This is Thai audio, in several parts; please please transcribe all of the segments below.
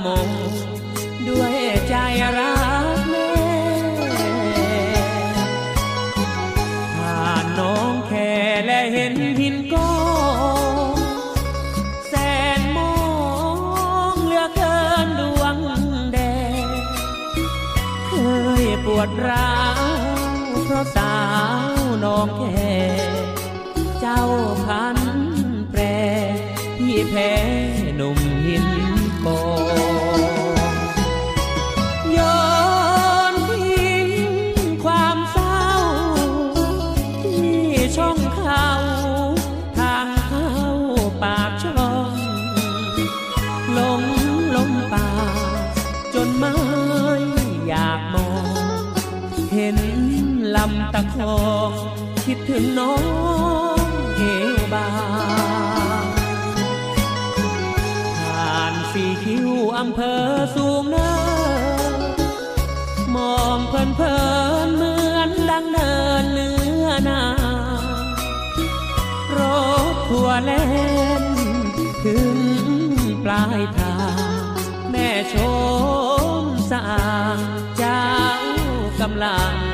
โมด้วยใจรักแม่ผ่านน้องแค่และเห็นหินก้อนแสนมองเหลือเกินดวงแดงเคยปวดร้าวเพราะสาวน้องแค่เจ้าพันแปรพี่แพ้ำตะคองคิดถึงน้องเอวบางผ่านสี่คิ้วอำเภอสูงเนินมองเพลินเพลินเหมือนดังเนินเนื้อนา รถทัวเล่นถึงปลายทาง แม่ชมสะอาดเจ้ากำลัง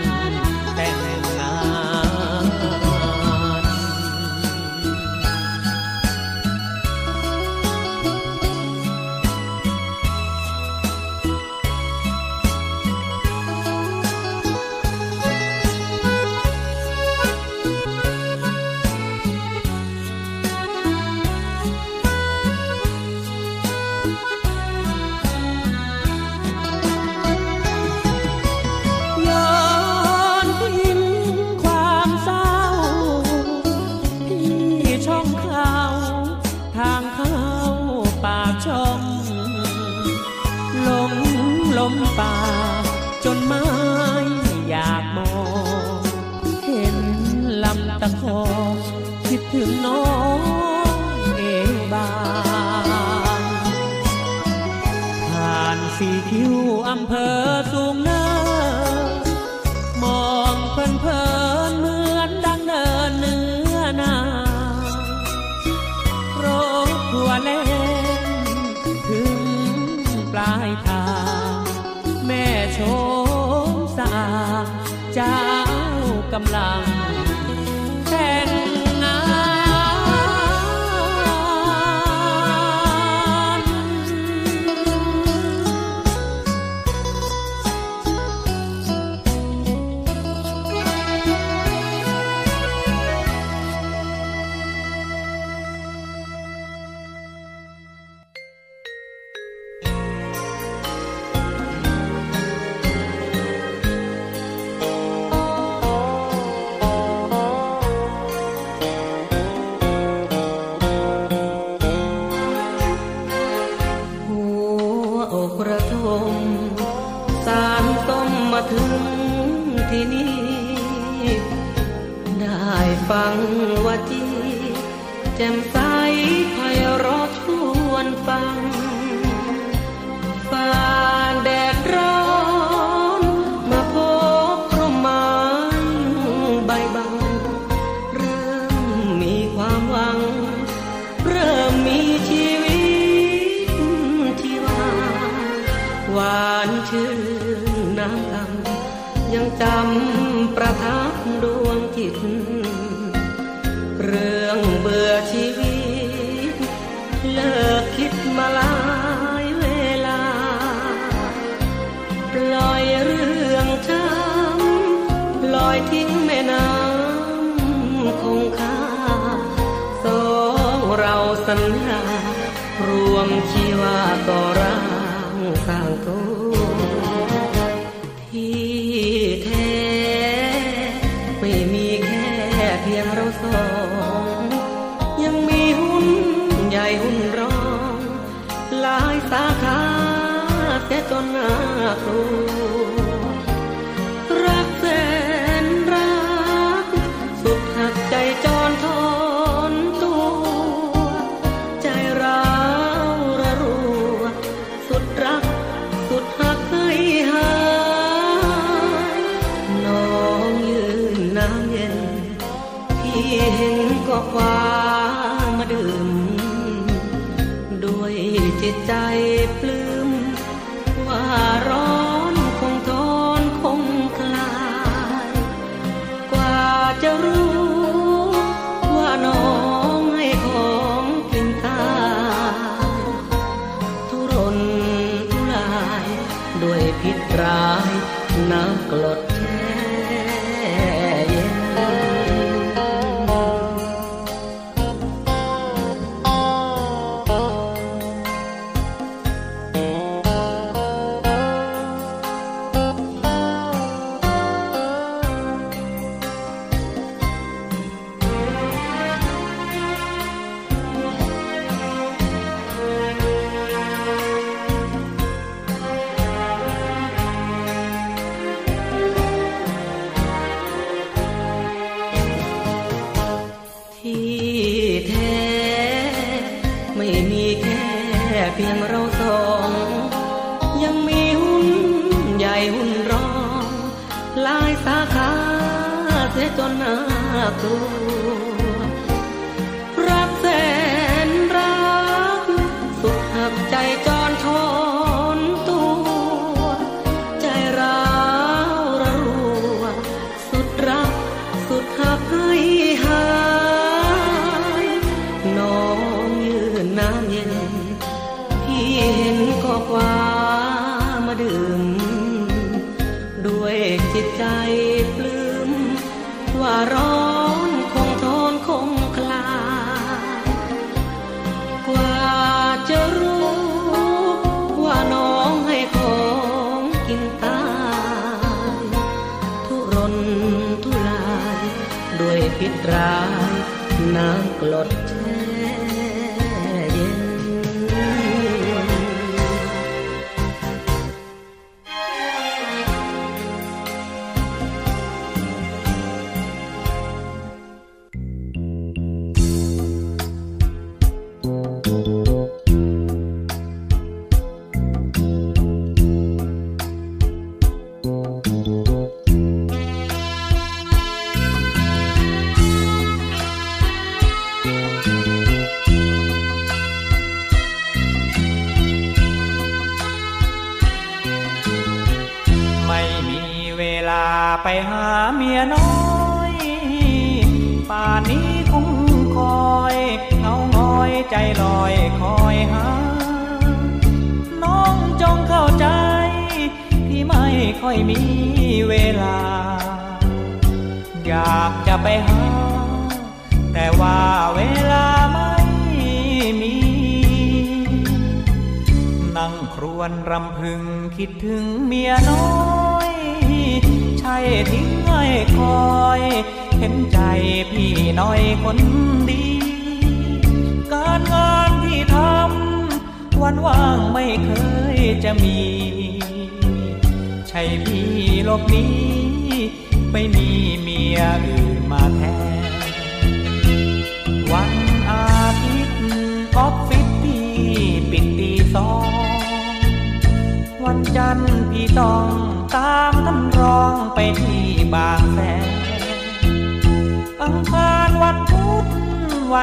น้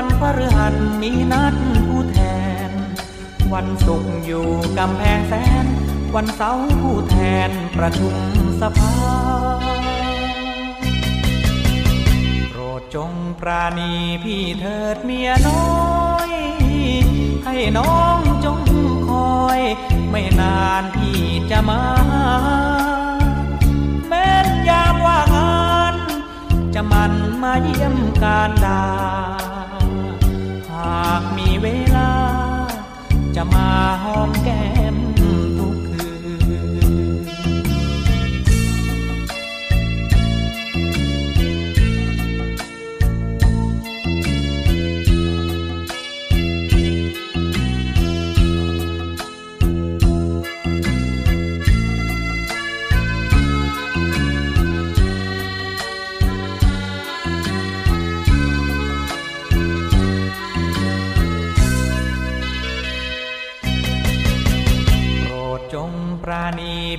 วันพฤหัสมีนัดผู้แทน วันศุกร์อยู่กำแพงแสน วันเสาร์ผู้แทนประชุมสภา โปรดจงปราณีพี่เถิดเมียน้อย ให้น้องจงคอย ไม่นานพี่จะมา แม้นยามว่างาน จะมันมาเยี่ยมการดาากมีเวลา จะมาหอมแก้ม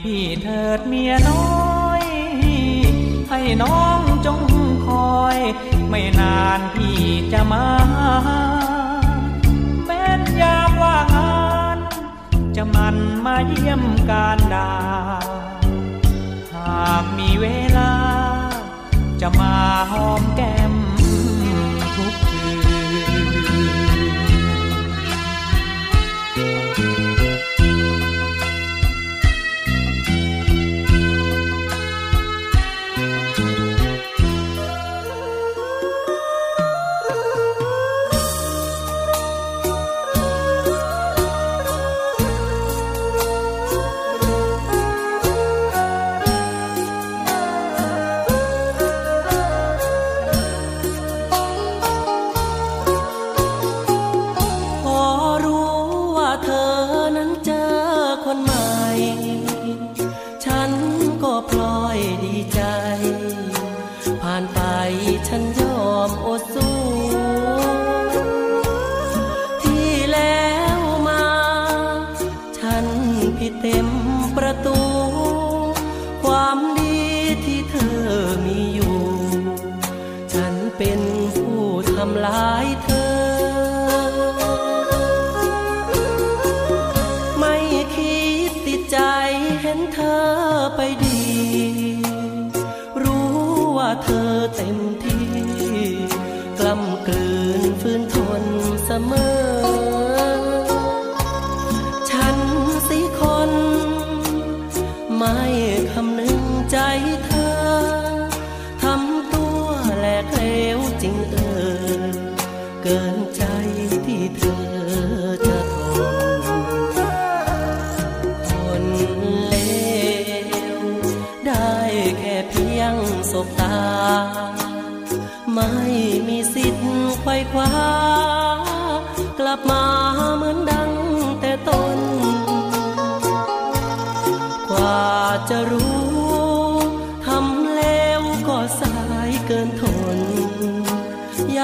พี่เถิดเมียน้อย ให้น้องจงคอย ไม่นานพี่จะมาแม้นยามว่างาน จะมันมาเยี่ยมการดา หากมีเวลา จะมาหอมแก้ม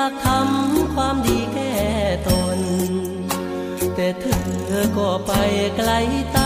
ากทำความดีแก่ตน แต่เธอก็ไปไกลตา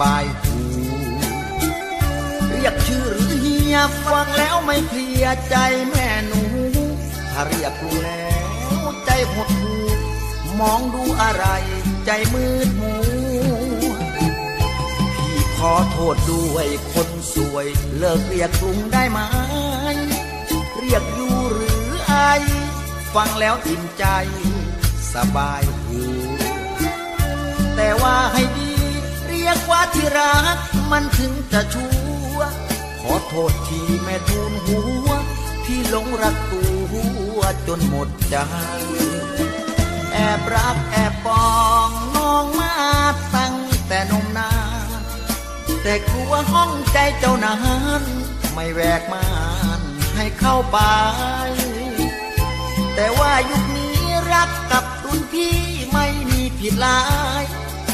บายหูเรียกชื่อหรือเฮียฟังแล้วไม่เคลียใจแม่หนู ถ้าเรียกลุงแล้วใจหดหูมองดูอะไรใจมืดมัวพี่ขอโทษด้วยคนสวย เลิกเรียกลุงได้ไหม เรียกอยู่หรือไอ ฟังแล้วอิ่มใจสบายหูแต่ว่าให้ดี กว่าที่รัก มันถึงจะชัวขอโทษที่แม่ทูลหัว ที่หลงรักตัวจนหมดใจ แอบรักแอบปองน้องมาตั้งแต่นมนาน แต่กลัวห้องใจเจ้านั้นไม่แวกมานให้เข้าไป แต่ว่ายุคนี้รักกับรุ่นพี่ไม่มีผิดลาย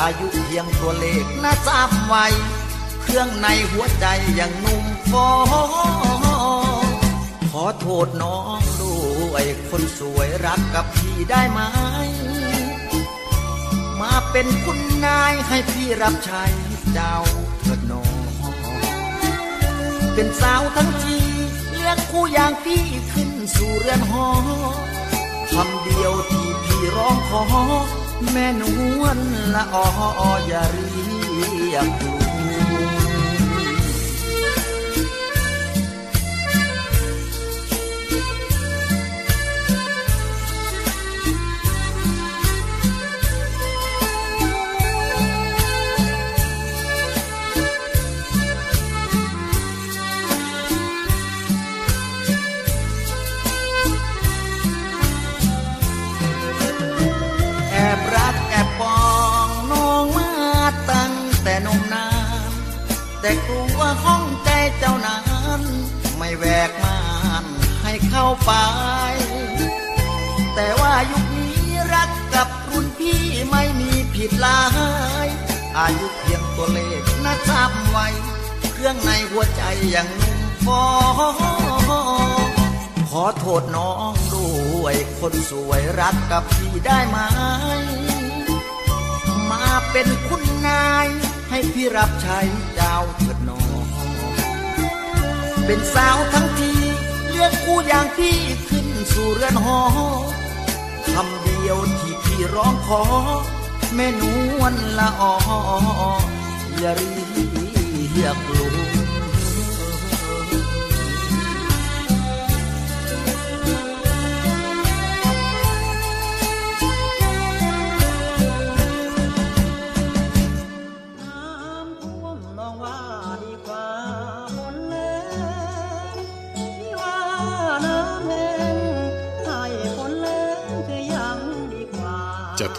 อายุเพียงตัวเลขน่าจำไว้ เครื่องในหัวใจยังนุ่มฟอขอโทษน้องด้วยคนสวยรักกับพี่ได้ไหม มาเป็นคุณนายให้พี่รับใช้เจ้าเถิดน้อง เป็นสาวทั้งทีเลือกคู่อย่างพี่ขึ้นสู่เรือนหอคำเดียวที่พี่ร้องขอ แม่นวลละอออย่าเรียก ห้องใจเจ้านั้น ไม่แวกม่านให้เข้าไป แต่ว่ายุคนี้รักกับรุ่นพี่ไม่มีผิดลาย อายุเพียงตัวเลขนะจำไว้ เครื่องในหัวใจยังนุ่มฟอขอโทษน้องด้วยคนสวยรักกับพี่ได้ไหมมาเป็นคุณนายให้พี่รับใช้เจ้าเถิดน้อง เป็นสาวทั้งทีเลือกคู่อย่างพี่ขึ้นสู่เรือนหอคำเดียวที่พี่ร้องขอ แม่นวลละอออย่าเรียกลุง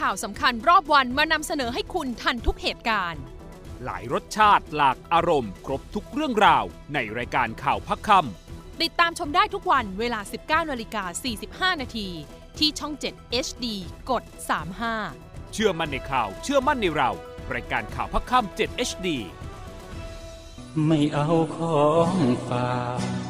ข่าวสำคัญรอบวันมานำเสนอให้คุณทันทุกเหตุการณ์ หลายรสชาติหลากอารมณ์ ครบทุกเรื่องราว ในรายการข่าวพักคติดตามชมได้ทุกวันเวลา 19นาฬิกา45 นาทีที่ช่อง 7 HD กด 35ำเชื่อมั่นในข่าว เชื่อมั่นในเรา รายการข่าวพักคำ7 HD ไม่เอาของฝาก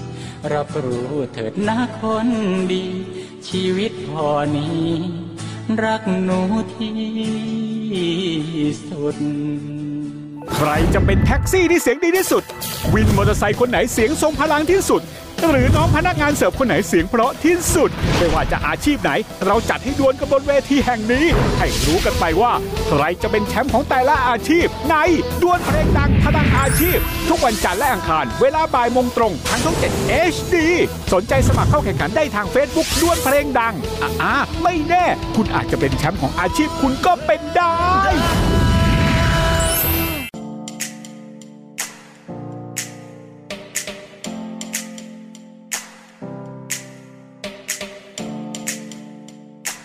รับรู้เถิดนะคนดี ชีวิตพอนี้ รักหนูที่สุด ใครจะเป็นแท็กซี่ที่เสียงดีที่สุด วินมอเตอร์ไซค์คนไหนเสียงทรงพลังที่สุด หรือน้องพนักงานเสิร์ฟคนไหนเสียงเพราะที่สุด ไม่ว่าจะอาชีพไหน เราจัดให้ดวลกันบนเวทีแห่งนี้ ให้รู้กันไปว่า ใครจะเป็นแชมป์ของแต่ละอาชีพ ในดวลเพลงดังพลังอาชีพ ทุกวันจันทร์และอังคาร เวลาบ่ายโมงตรงทางช่อง 7 HD สนใจสมัครเข้าแข่งขันได้ทาง Facebook ดวลเพลงดังอ่าไม่แน่ คุณอาจจะเป็นแชมป์ของอาชีพคุณก็เป็นได้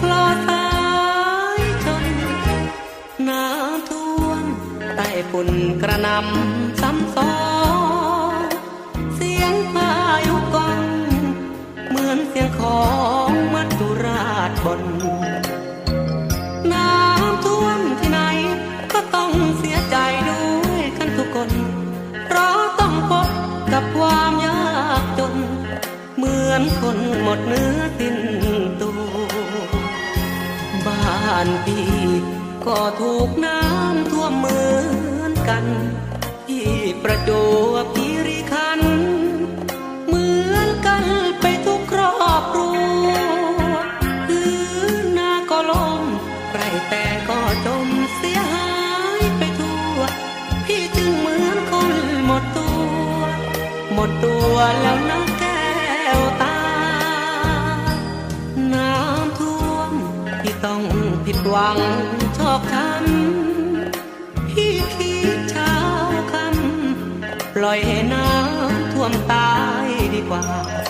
คลอสายชนน้ำท่วมใต้ฝุ่นกระนำซ้ำซ้อนเสียงพายุกองเหมือนเสียงของมัจจุราชบนน้ำท่วมที่ไหนก็ต้องเสียใจด้วยกันทุกคน เพราะต้องพบกับความยากจน เหมือนคนหมดเนื้อสิ้น ก็ถูกน้ำท่วมเหมือนกัน ที่ประจวบคีรีขัน เหมือนกันไปทุกครอบครัวพื้นาก็ลมใกลแต่ก็จมเสียหายไปทั่ว พี่จึงเหมือนคนหมดตัว หมดตัวแล้วนะแก้วตา น้ำท่วมที่ต้องผิดหวัง ล่อยให้น้ำท่วมตายดีกว่า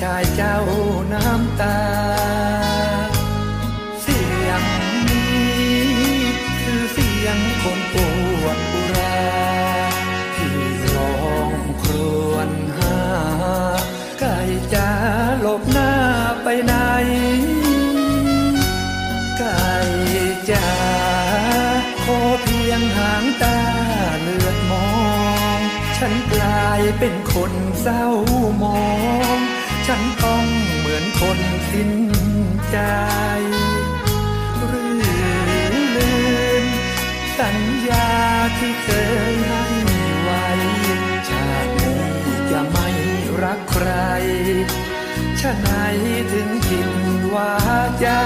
ชายเจ้าน้ำตา เสียงนี้คือเสียงคนปวดอุรา ที่ร้องครวญหาไก่จ๋าหลบหน้าไปไหนไก่จ๋าขอเพียงหางตาเลือดมอง ฉันกลายเป็นคนเศร้ามอง คนสิ้นใจ หรือลืมสัญญาที่เคยให้ไว้ ชาตินี้จะไม่รักใครชะไหนถึงผิดวาจา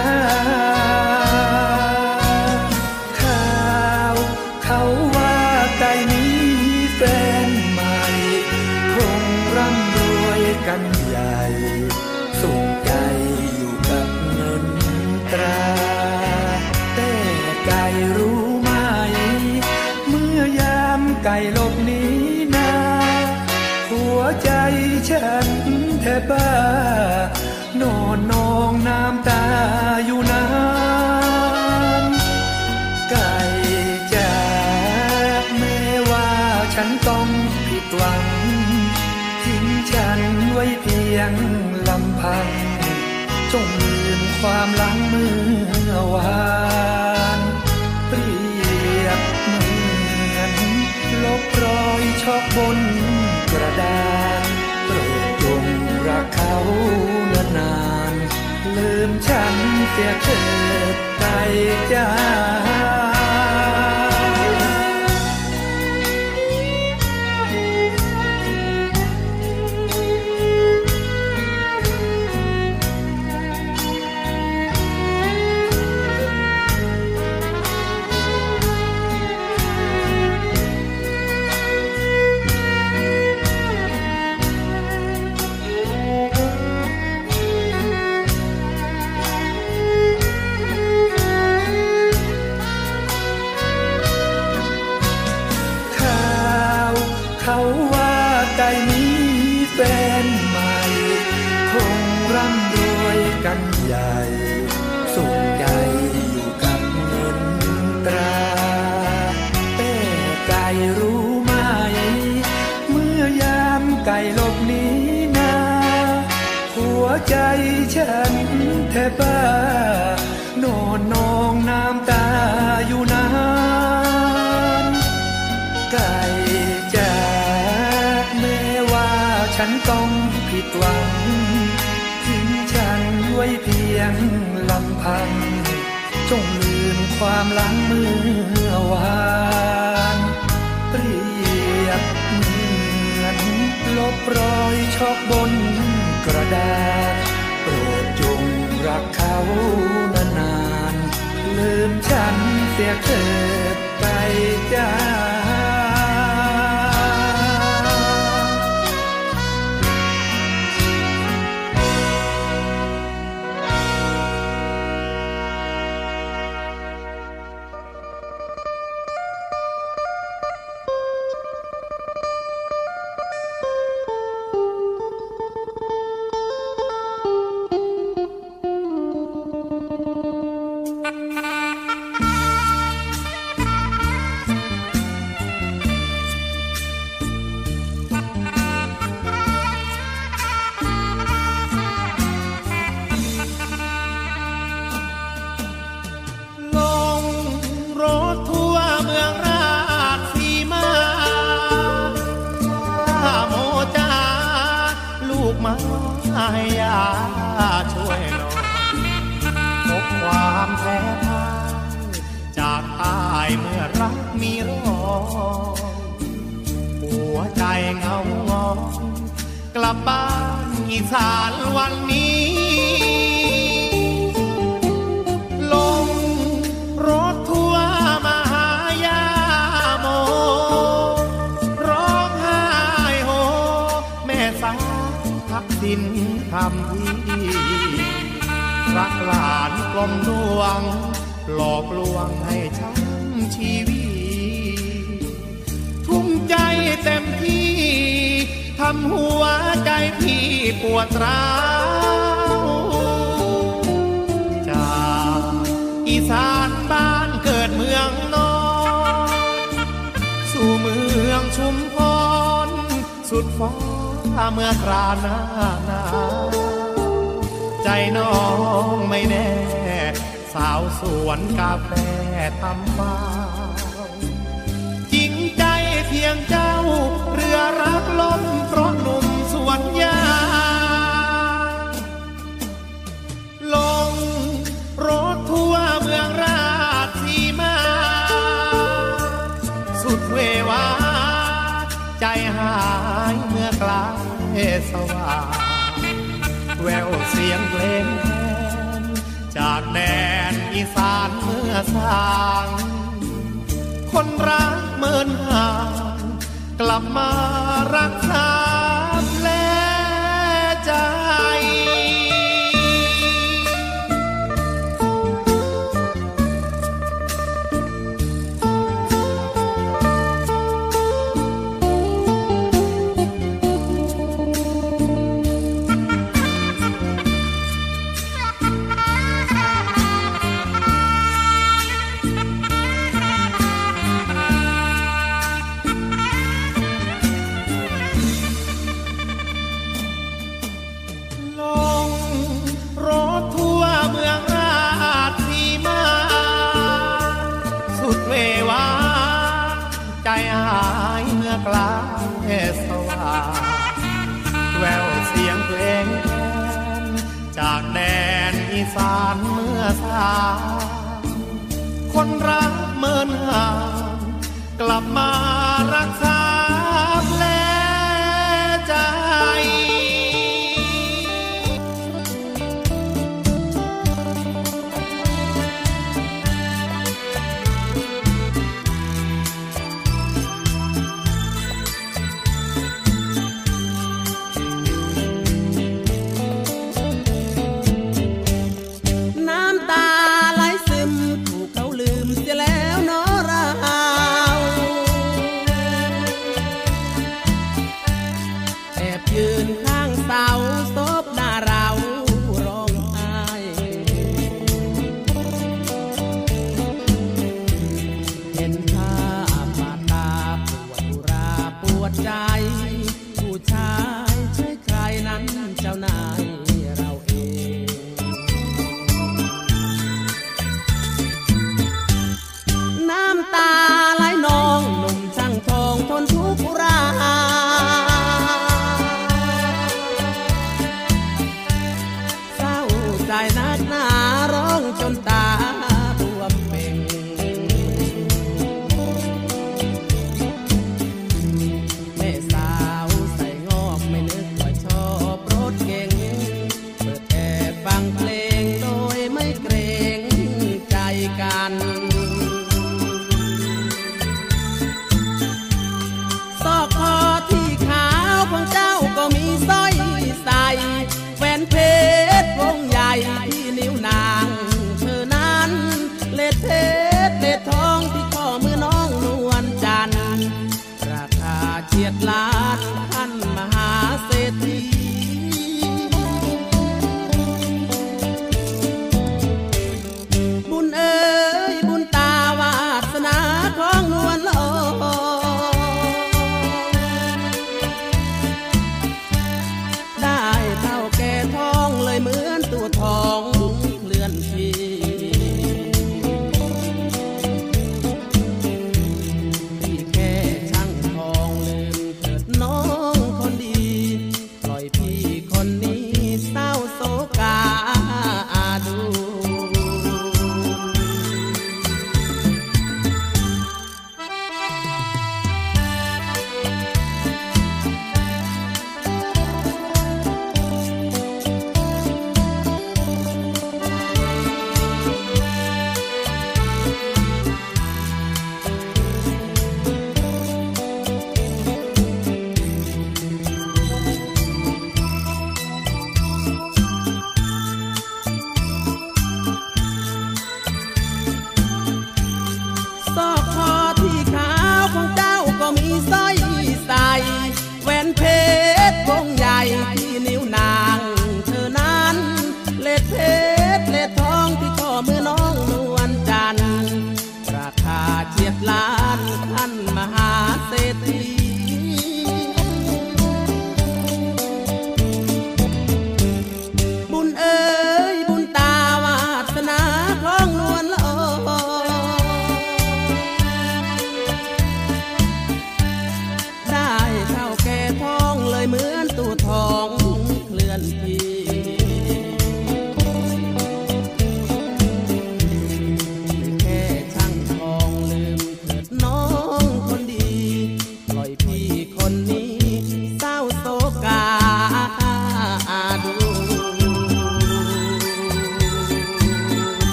บ้านอนนองน้ำตาอยู่นานไก่จ๋าแม้ว่าฉันต้องผิดหวัง ทิ้งฉันไว้เพียงลำพัง จงลืมความหลังเมื่อวาน เสียเถิดใจจ้า บบ้านอนนองน้ำตาอยู่นานไก่จ๋าแม้ว่าฉันต้องผิดหวังทิ้งฉันไว้เพียงลำพัง จงลืมความหลังเมื่อวานเปรียบเหมือนลบรอยชอกบนกระดาษ นานๆลืมฉันเสียเถิดไปจ้า สุดฟ้าเมื่อคราหน้าหนาวใจน้องไม่แน่ สาวสวนกาแฟทำฟ้าจริงใจเพียงเจ้า เรือรักล้มเพราะหนุ่มสวนยาลงรถทั่ว ใจหายเมื่อกลายสว่างแววเสียงเพลงแทนจากแดนอีสานเมื่อสาง คนรักเมินห่างกลับมารักษา สารเมื่อสามคนรักเมินห่างกลับมารักษา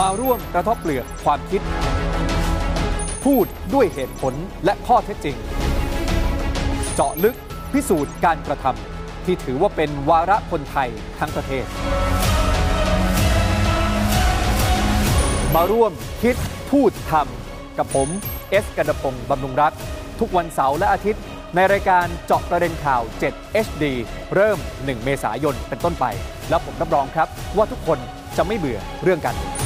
มาร่วมกระทบเปลือกความคิด พูดด้วยเหตุผลและข้อเท็จจริง เจาะลึกพิสูจน์การกระทำที่ถือว่าเป็นวาระคนไทยทั้งประเทศ มาร่วมคิดพูดทำกับผมเอสกันดพงศ์บำรุงรัตน์ทุกวันเสาร์และอาทิตย์ ในรายการเจาะประเด็นข่าว 7 HD เริ่ม 1 เมษายนเป็นต้นไป แล้วผมรับรองครับว่าทุกคนจะไม่เบื่อเรื่องการเมือง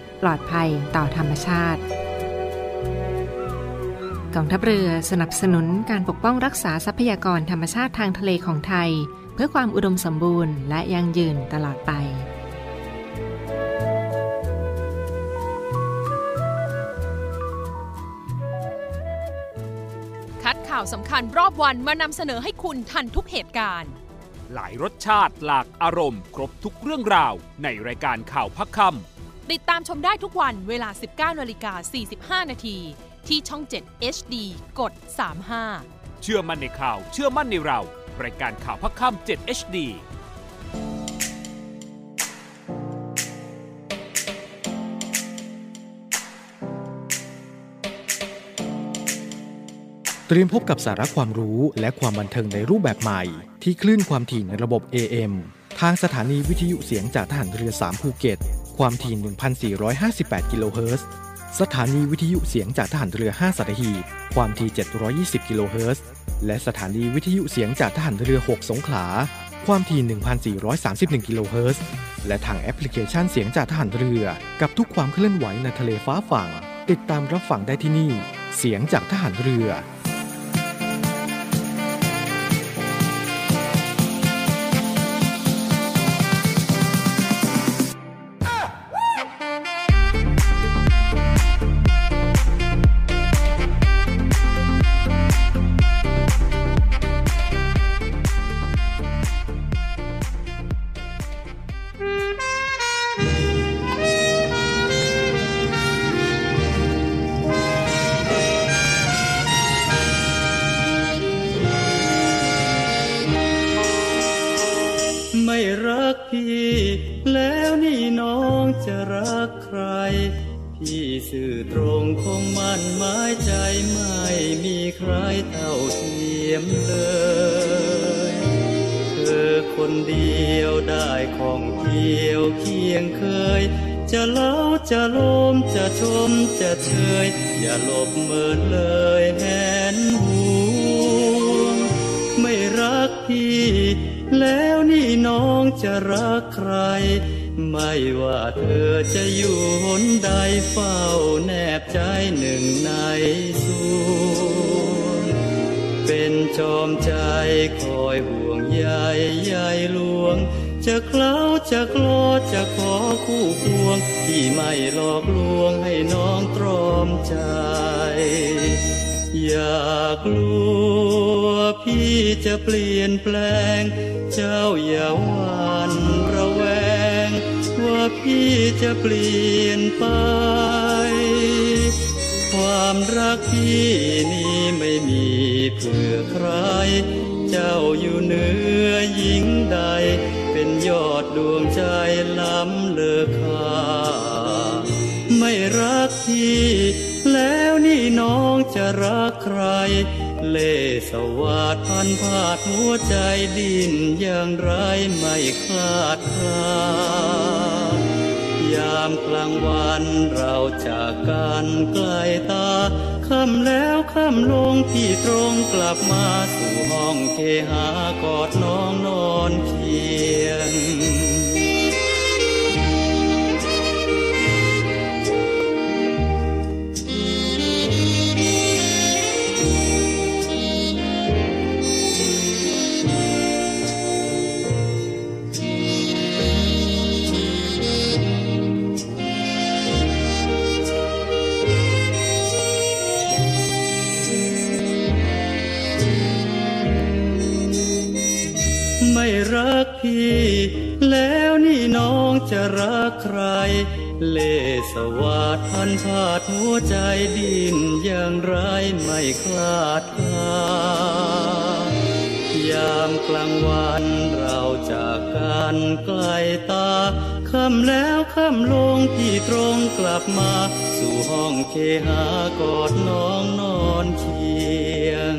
ปลอดภัยต่อธรรมชาติกองทัพเรือสนับสนุนการปกป้องรักษาทรัพยากรธรรมชาติทางทะเลของไทย เพื่อความอุดมสมบูรณ์และยั่งยืนตลอดไปคัดข่าวสำคัญรอบวันมานำเสนอให้คุณทันทุกเหตุการณ์ หลายรสชาติหลากอารมณ์ ครบทุกเรื่องราว ในรายการข่าวพักคำ ติดตามชมได้ทุกวันเวลา 19นาฬิกา45 นาที ที่ช่อง 7 HD กด 35 เชื่อมั่นในข่าว เชื่อมั่นในเรา รายการข่าวพักคำ7 HD เตรียมพบกับสาระความรู้และความบันเทิงในรูปแบบใหม่ ที่คลื่นความถี่ในระบบ AM ทางสถานีวิทยุเสียงจากทหารเรือ 3 ภูเก็ต ความถี่ 1,458 กิโลเฮิรตซ์ สถานีวิทยุเสียงจากทหารเรือ 5สัตหีบความถี่ 720 กิโลเฮิรตซ์ และสถานีวิทยุเสียงจากทหารเรือ 6 สงขลา ความถี่ 1,431 กิโลเฮิรตซ์ และทางแอปพลิเคชันเสียงจากทหารเรือ กับทุกความเคลื่อนไหวในทะเลฟ้าฝั่ง ติดตามรับฟังได้ที่นี่ เสียงจากทหารเรือ แล้วนี่น้องจะรักใคร ไม่ว่าเธอจะอยู่หนใดเฝ้าแนบใจหนึ่งในสวงเป็นจอมใจคอยห่วงใยใยลวง จะเคล้าจะกลอจะขอคู่ควง ที่ไม่หลอกลวงให้น้องตรอมใจ อยากกลัว พี่จะเปลี่ยนแปลง เจ้าอย่าหวั่นระแวง ว่าพี่จะเปลี่ยนไป ความรักพี่นี้ไม่มีเพื่อใคร เจ้าอยู่เหนือหญิงใด เป็นยอดดวงใจล้ำเลอค่าไม่รักพี่แล้วนี่น้องจะรักใคร เล่สวาดพันผาดหัวใจดินอย่างไรไม่คลาดคลายามกลางวันเราจากกันไกลตาค่ำแล้วค่ำลงพี่ตรงกลับมาสู่ห้องเคหากอดน้องนอนเคียง ไม่รักพี่ แล้วนี่น้องจะรักใคร เล่สวาดพันผาดหัวใจดิ้นอย่างไรไม่คลาดคลายอยาามกลางวันเราจากกันไกลตาค่ำแล้วค่ำลงพี่ตรงกลับมา สู่ห้องเคหากอดน้องนอนเคียง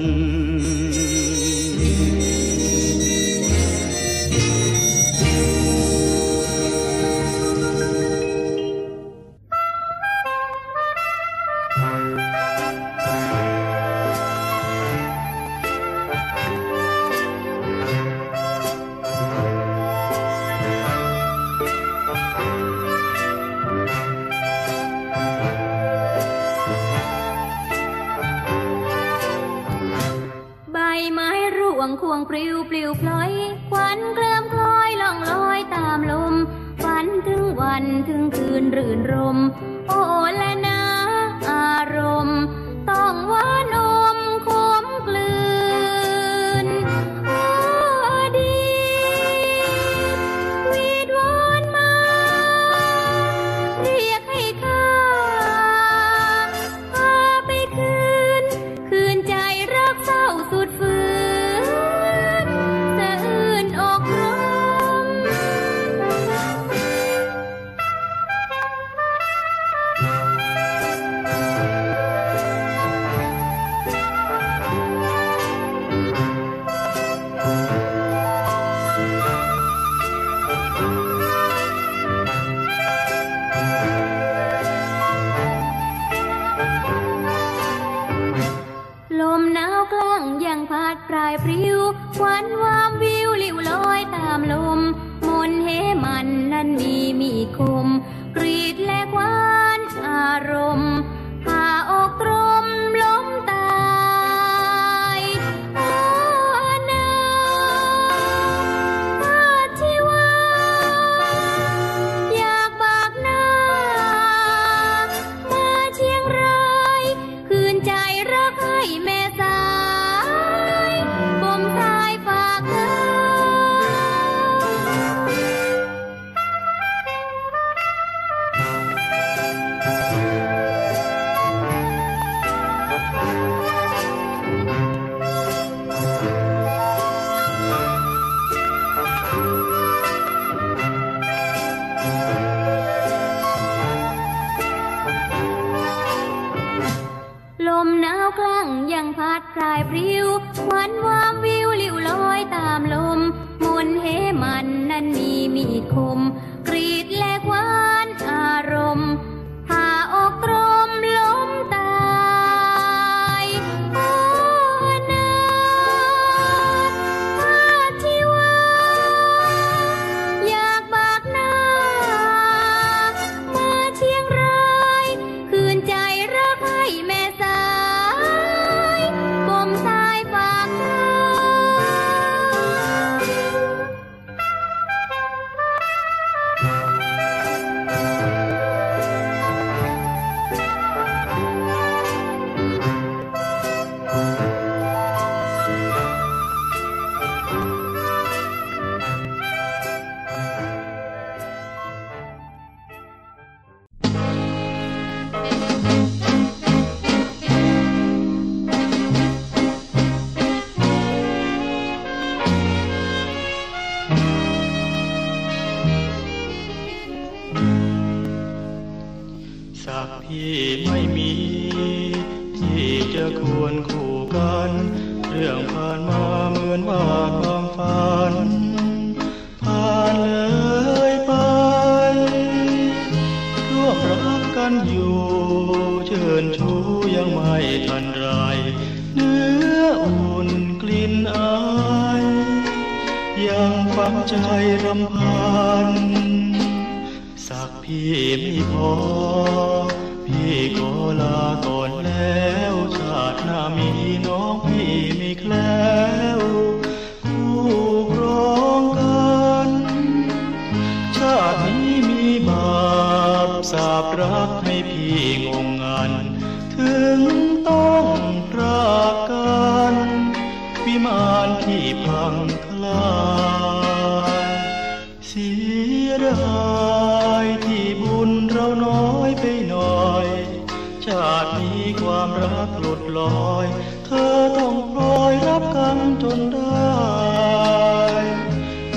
ได้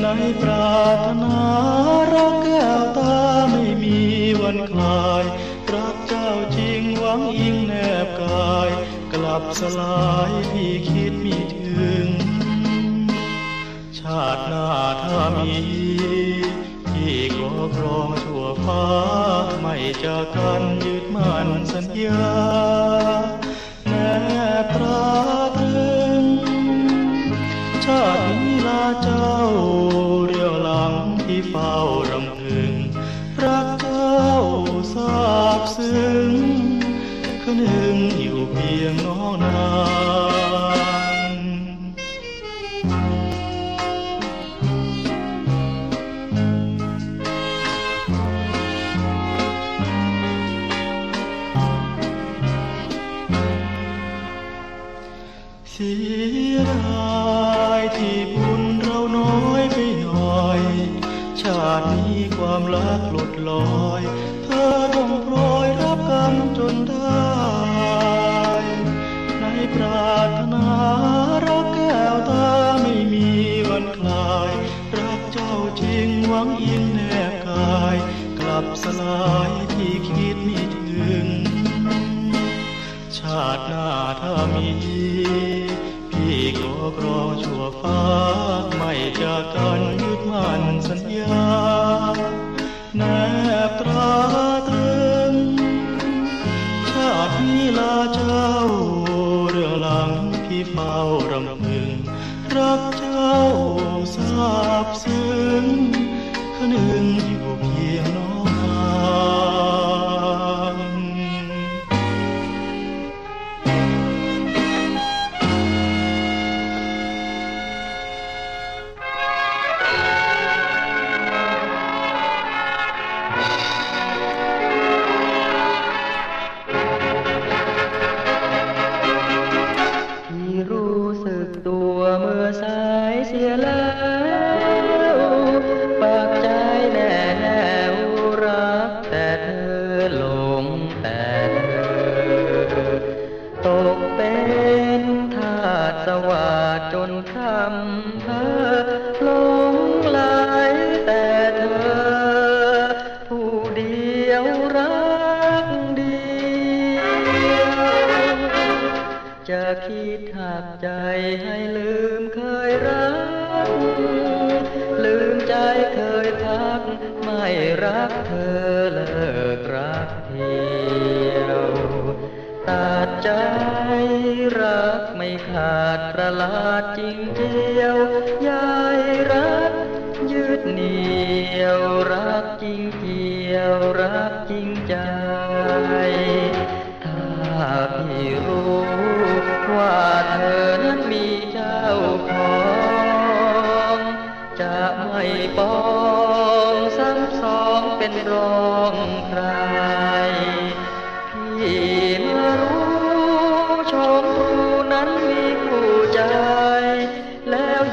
ในปรารถนารักแก้วตาไม่มีวันคลาย รักเจ้าจริงหวังอิงแนบกาย กลับสลายพี่คิดมีถึง ชาติหน้าถ้ามีที่กอครองชั่วฟ้า ไม่จะกันยึดมั่นสัญญาแนบปรา ชาตินี้ลาเจ้าเรียวหลังที่เฝ้า ที่เฝ้ารำพึง รักเจ้าทราบซึ้งคนึงอยู่เพียง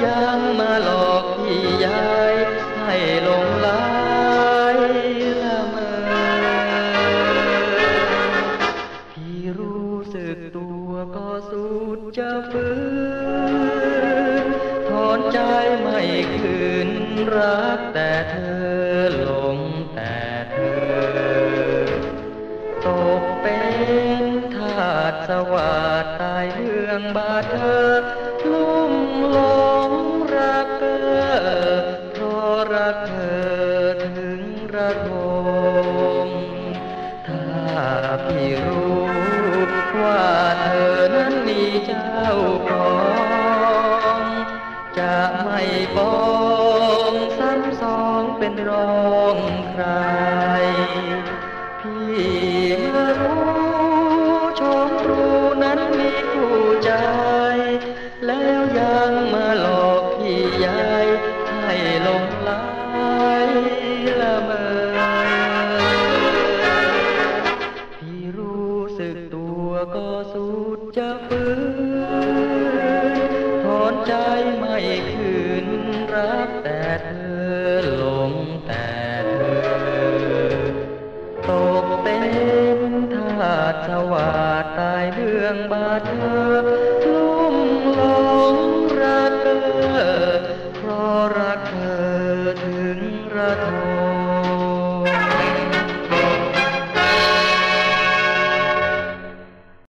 ยังมาหลอกพี่ยายให้หลงไายละเมอพี่รู้สึกตัวก็สุดจะฟื้นถอนใจไม่คืนรักแต่เธอหลงแต่เธอ ตกเป็นทาสสวัสดตายเรื่องบาดเธอ ปองจะไม่ปองซ้ำสองเป็นรองใคร พี่รู้ชมรู้นั้นมีคู่ใจ